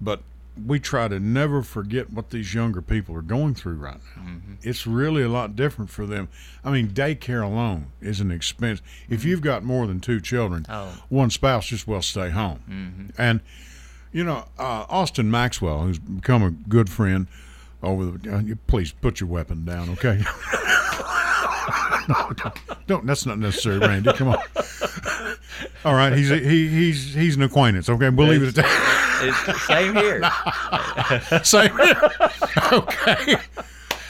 But we try to never forget what these younger people are going through right now. Mm-hmm. It's really a lot different for them. I mean, daycare alone is an expense. If you've got more than two children, Mm-hmm. Oh. one spouse just well stay home. And you know, uh, Austin Maxwell, who's become a good friend over the. Uh, you- please put your weapon down, okay? <laughs> no, don't, don't. That's not necessary, Randy. Come on. <laughs> All right, he's a, he he's he's an acquaintance. Okay, we'll leave it at that. It's same here. <laughs> Same. okay.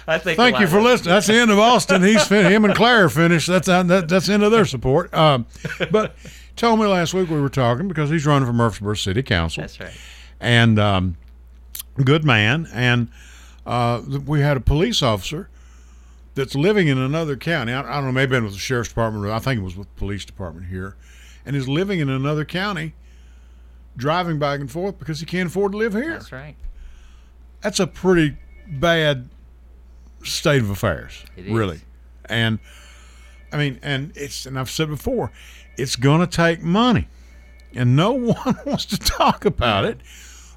I think. Thank you for listening. That's the end of Austin. He's fin- him and Claire are finished. That's that, that's the end of their support. Um, but told me last week we were talking because he's running for Murfreesboro City Council. That's right. and um, good man. And uh, we had a police officer that's living in another county. I, I don't know, maybe it was the sheriff's department. I think it was with the police department here, and is living in another county, driving back and forth because he can't afford to live here. That's right. That's a pretty bad state of affairs, really. And I mean, and it's and I've said before, it's going to take money, and no <laughs> one wants to talk about it,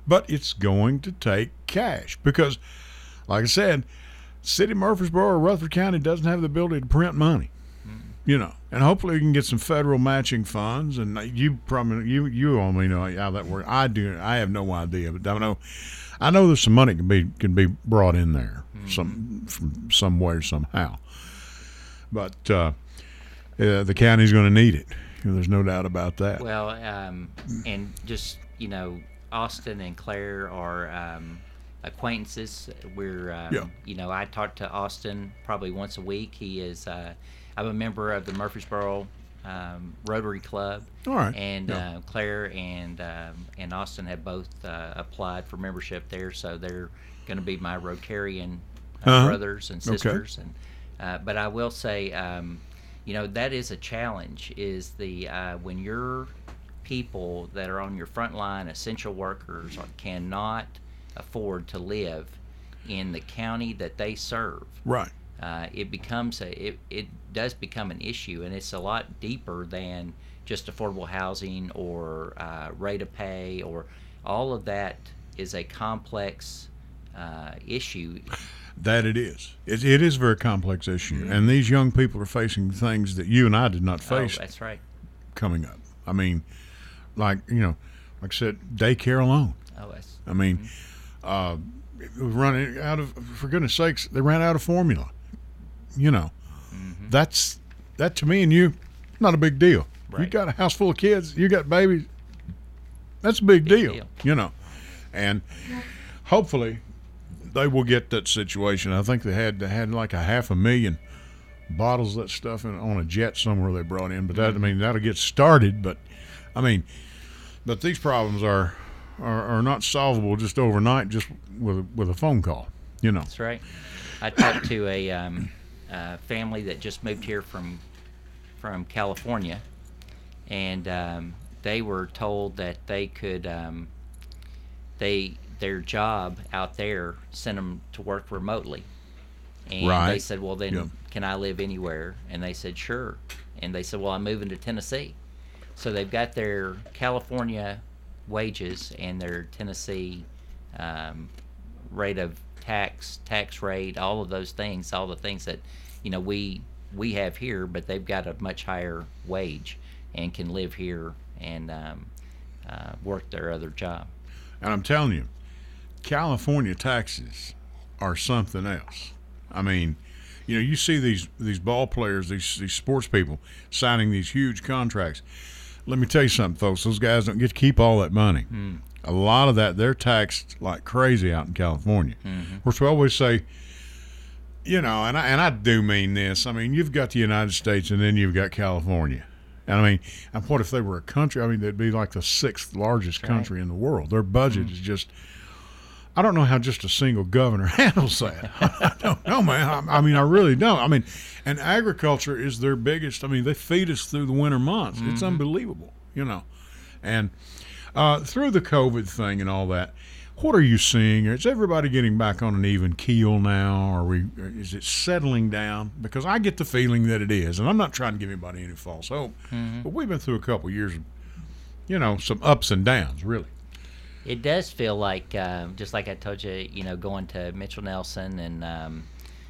but it's going to take cash because, like I said, City of Murfreesboro or Rutherford County doesn't have the ability to print money. You know, and hopefully we can get some federal matching funds. And you probably you you only know how that works. I do. I have no idea, but I know I know there's some money can be can be brought in there some from some way somehow. But uh, uh, the county's going to need it. You know, there's no doubt about that. Well, um, and just you know, Austin and Claire are um, acquaintances. We're, um, Yeah. you know, I talk to Austin probably once a week. He is, uh, I'm a member of the Murfreesboro um, Rotary Club. All right. And Yeah. uh, Claire and um, and Austin have both uh, applied for membership there, so they're going to be my Rotarian uh, Uh-huh. brothers and Okay. sisters. And uh, but I will say, um, you know, that is a challenge. Is the uh, when your people that are on your front line, essential workers, cannot afford to live in the county that they serve right. Uh, it becomes a it, it does become an issue and it's a lot deeper than just affordable housing or uh, rate of pay or all of that is a complex uh, issue That it is. It, it is a very complex issue, Mm-hmm. and these young people are facing things that you and I did not oh, face that's right coming up. I mean, like you know, like I said, daycare alone. oh that's I mean, uh, it was running out of for goodness sakes, they ran out of formula. You know, Mm-hmm. that's that to me and you, not a big deal. You got a house full of kids, you got babies. That's a big, deal, deal. you know, and hopefully they will get that situation. I think they had they had like a half a million bottles of that stuff in, on a jet somewhere they brought in, but that I mean that'll get started. But I mean, but these problems are are, are not solvable just overnight, just with with a phone call. You know, That's right. I talked to a um, uh, family that just moved here from from California, and um, they were told that they could um, they their job out there sent them to work remotely, and they said, "Well, then Yep. can I live anywhere?" And they said, "Sure." And they said, "Well, I'm moving to Tennessee." So they've got their California wages and their Tennessee um, rate of tax, tax rate, all of those things, all the things that you know we we have here, but they've got a much higher wage and can live here and um, uh, work their other job. and I'm telling you, California taxes are something else. I mean, you know, you see these these ball players, these these sports people signing these huge contracts. Let me tell you something, folks. Those guys don't get to keep all that money. A lot of that they're taxed like crazy out in California. Of course, we always say, you know, and I, and I do mean this. I mean, you've got the United States, and then you've got California. And I mean, and what if they were a country? I mean, they'd be like the sixth largest country in the world. Their budget is just. I don't know how just a single governor <laughs> handles that. <laughs> I don't know, man. I, I mean, I really don't. I mean, and agriculture is their biggest. I mean, they feed us through the winter months. It's unbelievable, you know. And uh, through the COVID thing and all that, what are you seeing? Is everybody getting back on an even keel now? Are we? Is it settling down? Because I get the feeling that it is, and I'm not trying to give anybody any false hope, but we've been through a couple years, of, you know, some ups and downs, really. It does feel like, um, just like I told you, you know, going to Mitchell Neilson and, um,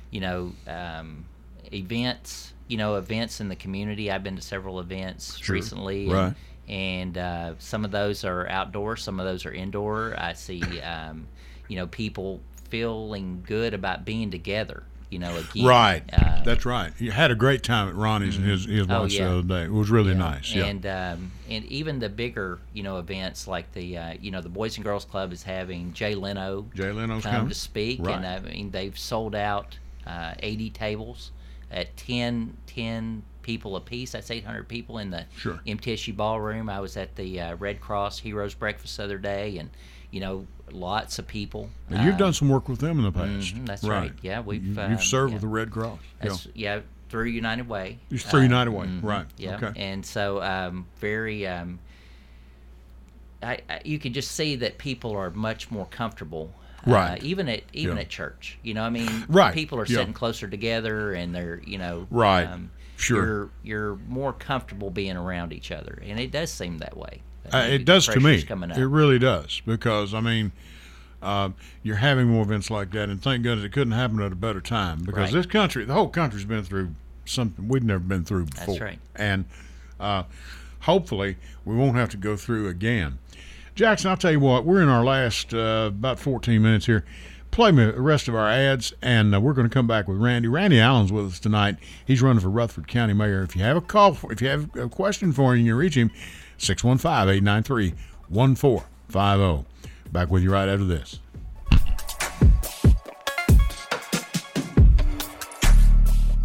you know, um, events, you know, events in the community. I've been to several events Sure. recently. Right. And, and uh, some of those are outdoor, some of those are indoor. I see, um, you know, people feeling good about being together, you know, again. Right. Uh, That's right. You had a great time at Ronnie's and his his Oh, yeah. the other day. It was really nice. Yeah. And um, and even the bigger you know events like the uh, you know the Boys and Girls Club is having Jay Leno Jay Leno's come coming. to speak, Right. and I mean they've sold out uh, 80 tables at 10 10 people apiece. That's 800 people in the Sure. MTSU ballroom. I was at the uh, Red Cross Heroes Breakfast the other day, and you know, lots of people. Now, you've Uh, done some work with them in the past. mhm, that's right. Yeah, we've, You, um, have served yeah. with the Red Cross. Yeah. Yeah, through United Way. It's through United Way, mhm, right, Yeah, okay. and so um, very. Um, I, I, you can just see that people are much more comfortable. Right. Uh, even at even Yeah. at church, you know, I mean, Right, People are yeah. sitting closer together, and they're, you know, um, Right, sure. You're you're more comfortable being around each other, and it does seem that way. Uh, it does to me. Coming up. It really does because I mean, uh, you're having more events like that, and thank goodness it couldn't happen at a better time because Right. this country, the whole country's been through something we've never been through before. right. And uh, hopefully we won't have to go through again. Jackson, I'll tell you what, we're in our last uh, about 14 minutes here. Play me the rest of our ads, and uh, we're going to come back with Randy. Randy Allen's with us tonight. He's running for Rutherford County Mayor. If you have a call, for, if you have a question for him, you can reach him 615 893 1450. oh. Back with you right after this.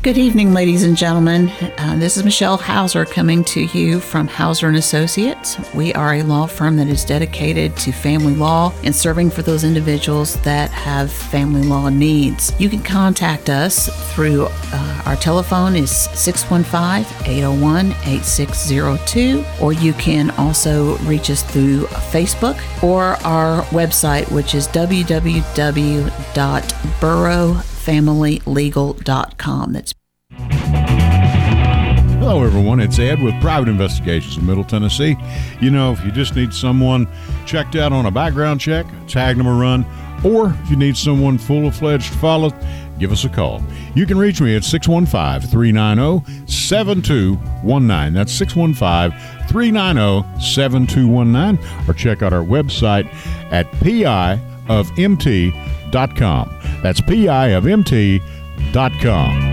Good evening, ladies and gentlemen. Uh, this is Michelle Hauser coming to you from Hauser and Associates. We are a law firm that is dedicated to family law and serving for those individuals that have family law needs. You can contact us through uh, our telephone is 615-801-8602 or you can also reach us through Facebook or our website which is www.burrowfamilylegal.com. That's Hello, everyone. It's Ed with Private Investigations in Middle Tennessee. You know, if you just need someone checked out on a background check, tag them a run, or if you need someone full of fledged follow, give us a call. You can reach me at 615 390 7219. That's 615 390 7219. Or check out our website at piofmt.com. That's pi of piofmt.com.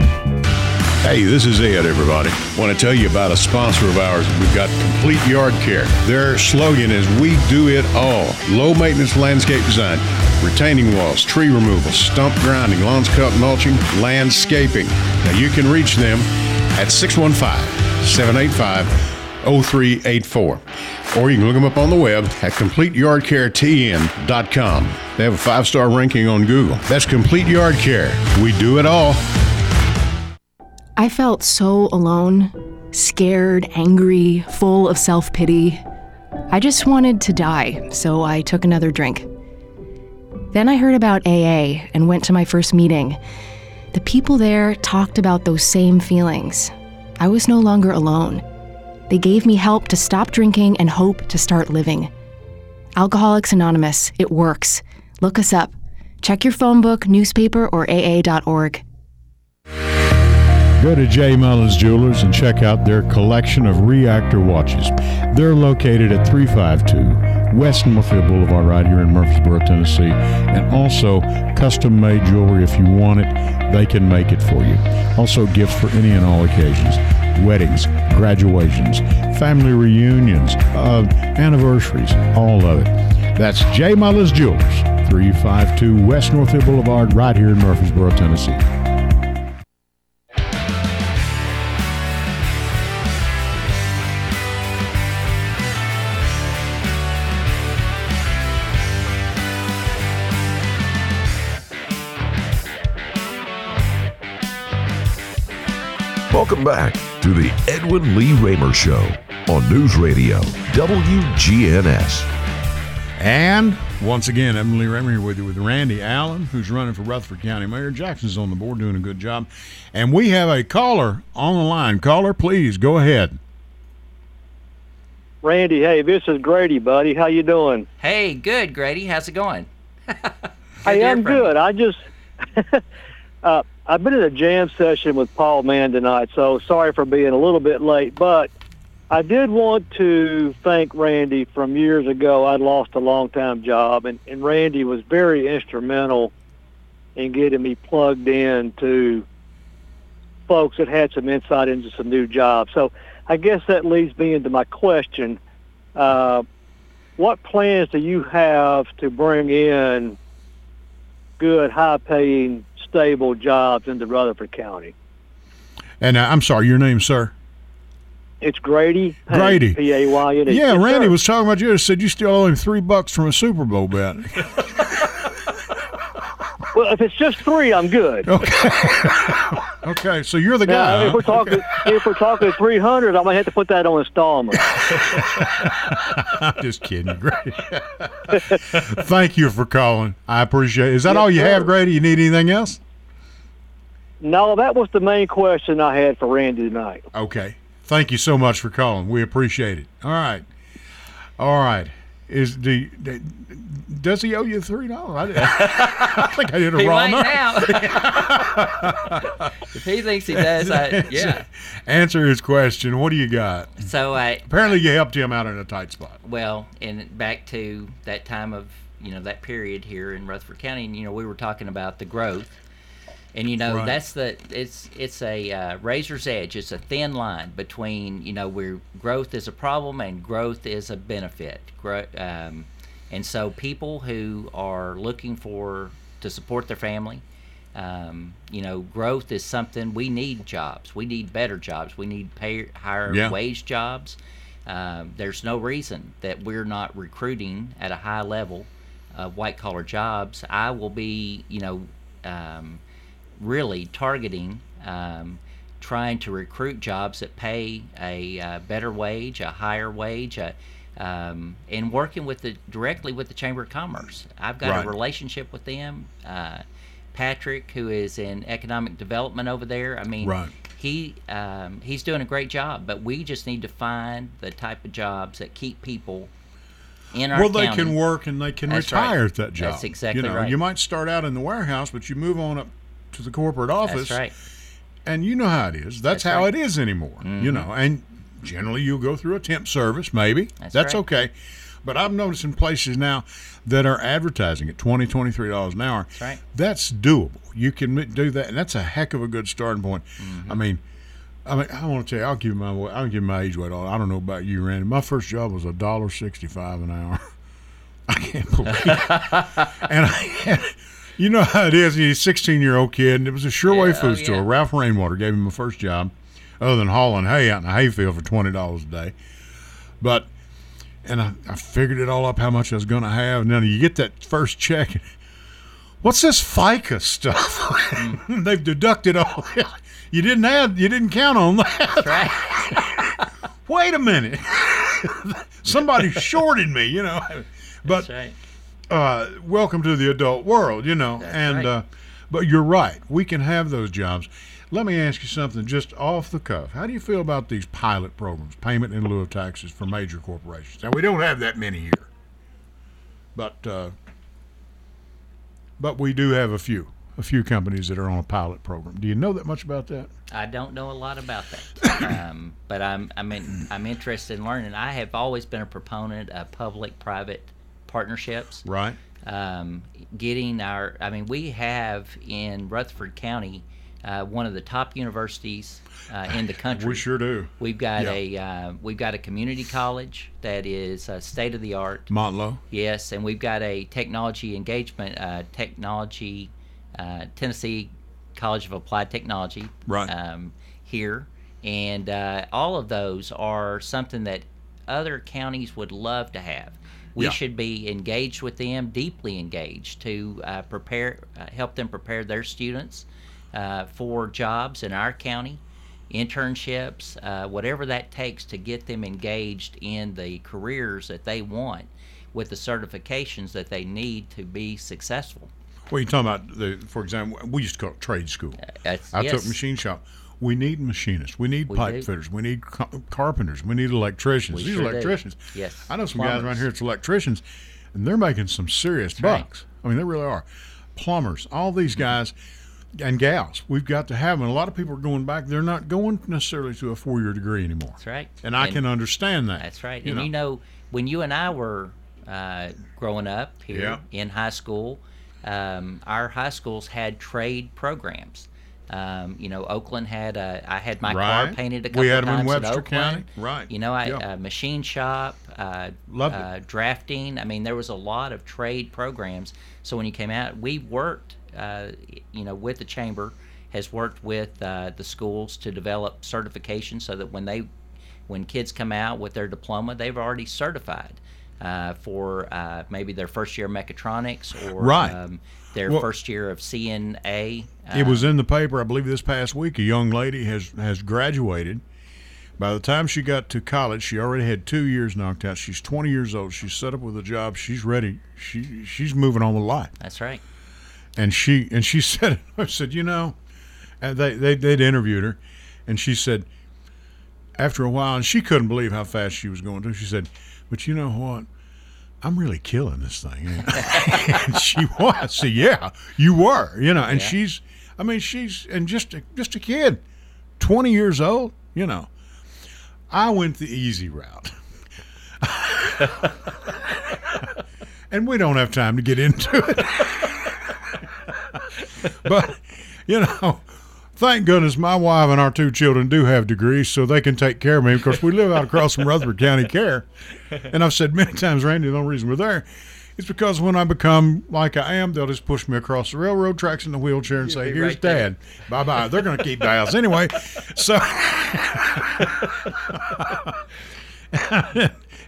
Hey, this is Ed, everybody. Want to tell you about a sponsor of ours. We've got Complete Yard Care. Their slogan is We Do It All. Low maintenance landscape design, retaining walls, tree removal, stump grinding, lawns cut mulching, landscaping. Now you can reach them at 615 785 0384. Or you can look them up on the web at CompleteYardCareTN.com. They have a five star ranking on Google. That's Complete Yard Care. We do it all. I felt so alone, scared, angry, full of self pity. I just wanted to die, so I took another drink. Then I heard about AA and went to my first meeting. The people there talked about those same feelings. I was no longer alone. They gave me help to stop drinking and hope to start living. Alcoholics Anonymous, it works. Look us up. Check your phone book, newspaper, or AA.org. Go to J. Mullins Jewelers and check out their collection of reactor watches. They're located at 352 West Northfield Boulevard, right here in Murfreesboro, Tennessee. And also, custom made jewelry. If you want it, they can make it for you. Also, gifts for any and all occasions weddings, graduations, family reunions, uh, anniversaries, all of it. That's J. Mullins Jewelers, 352 West Northfield Boulevard, right here in Murfreesboro, Tennessee. Welcome back to the Edwin Lee Raymer Show on News Radio WGNS. And once again, Edwin Lee Raymer here with you with Randy Allen, who's running for Rutherford County Mayor. Jackson's on the board doing a good job. And we have a caller on the line. Caller, please go ahead. Randy, hey, this is Grady, buddy. How you doing? Hey, good, Grady. How's it going? <laughs> Good Hey, I'm from you. good. I just, <laughs> uh, I've been in a jam session with Paul Mann tonight, so sorry for being a little bit late. But I did want to thank Randy from years ago. I'd lost a long time job, and, and Randy was very instrumental in getting me plugged in to folks that had some insight into some new jobs. So I guess that leads me into my question. Uh, what plans do you have to bring in good, high-paying, stable jobs into Rutherford County? And uh, I'm sorry, your name, sir? It's Grady. Payne, Grady. P A Y N E. Yeah, Yes, Randy sir. was talking about you. Said you still owe him three bucks from a Super Bowl bet. Well, if it's just three, I'm good. <laughs> okay, okay. so you're the Now, guy. if we're talking, if we're talking 300, I might have to put that on installment. <laughs> I'm just kidding, Grady. <laughs> Thank you for calling. I appreciate it. Is that all you sir. have, Grady? You need anything else? No, that was the main question I had for Randy tonight. Okay. Thank you so much for calling. We appreciate it. All right. All right. Is the does he owe you three dollars? I, <laughs> I think I did a He wrong might number. now. <laughs> if he thinks he does, I, yeah. Answer his question. What do you got? So I Apparently, you helped him out in a tight spot. well, and back to that time of you know that period here in Rutherford County, and you know we were talking about the growth, and you know Right. that's the it's it's a uh, razor's edge. It's a thin line between you know where growth is a problem and growth is a benefit. Grow, um, and so people who are looking for to support their family. Um, you know, growth is something we need jobs. We need better jobs. We need pay, higher Yeah. wage jobs. Um, there's no reason that we're not recruiting at a high level of white collar jobs. I will be, you know, um, really targeting um, trying to recruit jobs that pay a uh, better wage, a higher wage, a, um, and working with the directly with the Chamber of Commerce. I've got Right. a relationship with them. Uh, Patrick, who is in economic development over there, I mean, Right. he um, he's doing a great job. But we just need to find the type of jobs that keep people in our Well, they county. can work and they can That's retire right. at that job. That's exactly you know, right. You might start out in the warehouse, but you move on up to the corporate office. That's right. and you know how it is. That's, That's how right. it is anymore. You know, and generally you'll go through a temp service, maybe. That's right. okay. But I'm noticing places now that are advertising at 20 $23 an hour. That's right. That's doable. You can do that, and that's a heck of a good starting point. Mm-hmm. I mean, I mean, I want to tell you, I'll give my I'll give my age weight. on. I don't know about you, Randy. My first job was a dollar sixty-five an hour. <laughs> I can't believe it. <laughs> and I had, you know how it is. He's a 16 year old kid, and it was a Sureway Yeah, oh, food oh, store. yeah. Ralph Rainwater gave him a first job, other than hauling hay out in the hayfield for twenty dollars a day. But and I, I figured it all up how much I was going to have, and then you get that first check. What's this FICA stuff? <laughs> They've deducted all. You didn't add. You didn't count on that. Right. <laughs> Wait a minute. <laughs> Somebody shorted me, you know. But That's right. Uh, welcome to the adult world, you know. and right. uh, but you're right. We can have those jobs. Let me ask you something just off the cuff. How do you feel about these pilot programs, payment in lieu of taxes for major corporations? Now we don't have that many here, but uh, but we do have a few, a few companies that are on a pilot program. Do you know that much about that? I don't know a lot about that, <coughs> um, but I'm I'm in, I'm interested in learning. I have always been a proponent of public-private partnerships. Right. Um, getting our, I mean, we have in Rutherford County uh, one of the top universities uh, in the country. We sure do. We've got Yeah. a uh, we've got a community college that is uh, state of the art. Motlow. Yes, and we've got a technology engagement, uh, technology, uh, Tennessee College of Applied Technology, Right. um, here, and uh, all of those are something that other counties would love to have. We Yeah. should be engaged with them, deeply engaged, to uh, prepare, uh, help them prepare their students uh, for jobs in our county, internships, uh, whatever that takes to get them engaged in the careers that they want with the certifications that they need to be successful. Well, you're talking about the, for example, we used to call it trade school. That's, I took machine shop. We need machinists. We need We pipe do. fitters. We need ca- carpenters. We need electricians. We These sure do. electricians. Yes. I know some guys around here that's electricians, and they're making some serious right. Mm-hmm. bucks. I mean, they really are. Plumbers, all these guys and gals, we've got to have them. And a lot of people are going back. They're not going necessarily to a four year degree anymore. That's right. And I can understand that. That's right. You and know. you know, when you and I were uh, growing up here Yeah. in high school, um, our high schools had trade programs. Um, you know, Oakland had a. I had my car painted a couple We had in times at Webster Oakland. County. Right. You know, I Yeah. uh, machine shop, uh, uh, drafting. I mean, there was a lot of trade programs. So when you came out, we worked. Uh, you know, with the chamber, has worked with uh, the schools to develop certifications so that when they when kids come out with their diploma, they've already certified uh, for uh, maybe their first year of mechatronics or Right. um, their Well- first year of CNA. It was um, in the paper, I believe, this past week. A young lady has has graduated. By the time she got to college, she already had two years knocked out. She's 20 years old. She's set up with a job. She's ready. She she's moving on with life. That's right. And she and she <laughs> said, I said, you know, and they they they'd interviewed her, and she said, after a while, and she couldn't believe how fast she was going to. She said, but you know what? I'm really killing this thing. <laughs> and she was. So yeah, you were. You know, and Yeah. she's. I mean, she's and just a, just a kid, 20 years old. You know, I went the easy route. <laughs> and we don't have time to get into it. <laughs> but you know, thank goodness my wife and our two children do have degrees, so they can take care of me because we live out across from Rutherford County Care. And I've said many times, Randy, the only reason we're there is because when I become like I am, they'll just push me across the railroad tracks in the wheelchair and say, "Here's right. Dad, bye bye." They're going to keep house anyway, so. <laughs>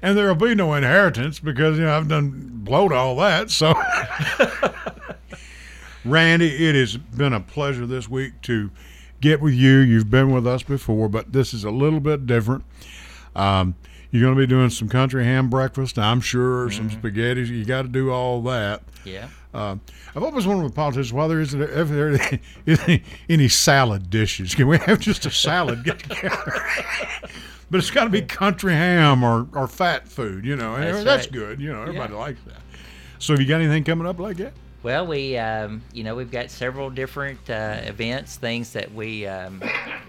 and there'll be no inheritance because you know I've done blowed all that. So, <laughs> Randy, it has been a pleasure this week to get with you. You've been with us before, but this is a little bit different. Um, you're going to be doing some country ham breakfast, I'm sure, some spaghetti. You got to do all that. Yeah. Uh, I've always wondered with politicians why there isn't if there is <laughs> any salad dishes. Can we have just a salad get together? <laughs> but it's got to be country ham or, or fat food, you know. That's That's, right. good, you know. Everybody likes that. So, have you got anything coming up like that? Well, we, um, you know, we've got several different uh, events, things that we, um,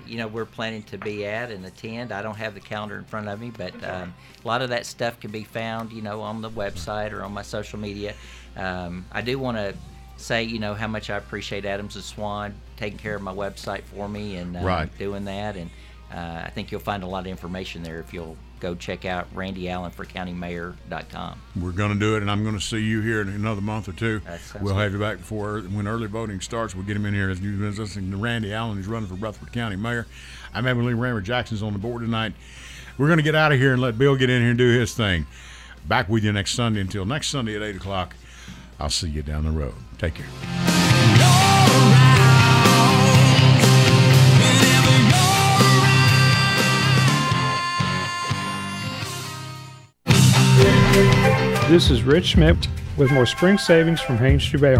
you know, we're planning to be at and attend. I don't have the calendar in front of me, but um, a lot of that stuff can be found, you know, on the website or on my social media. Um, I do want to say, you know, how much I appreciate Adams and Swan taking care of my website for me and um, Right. doing that. And uh, I think you'll find a lot of information there if you'll go check out randyallenforcountymayor.com. We're going to do it, and I'm going to see you here in another month or two. We'll good. have you back before when early voting starts. We'll get him in here as you've been listening to Randy Allen, who's running for Rutherford County Mayor. I'm Edwin Lee Raymer. Jackson's on the board tonight. We're going to get out of here and let Bill get in here and do his thing. Back with you next Sunday. Until next Sunday at 8 o'clock, I'll see you down the road. Take care. This is Rich Schmidt with more spring savings from Haynes True Bay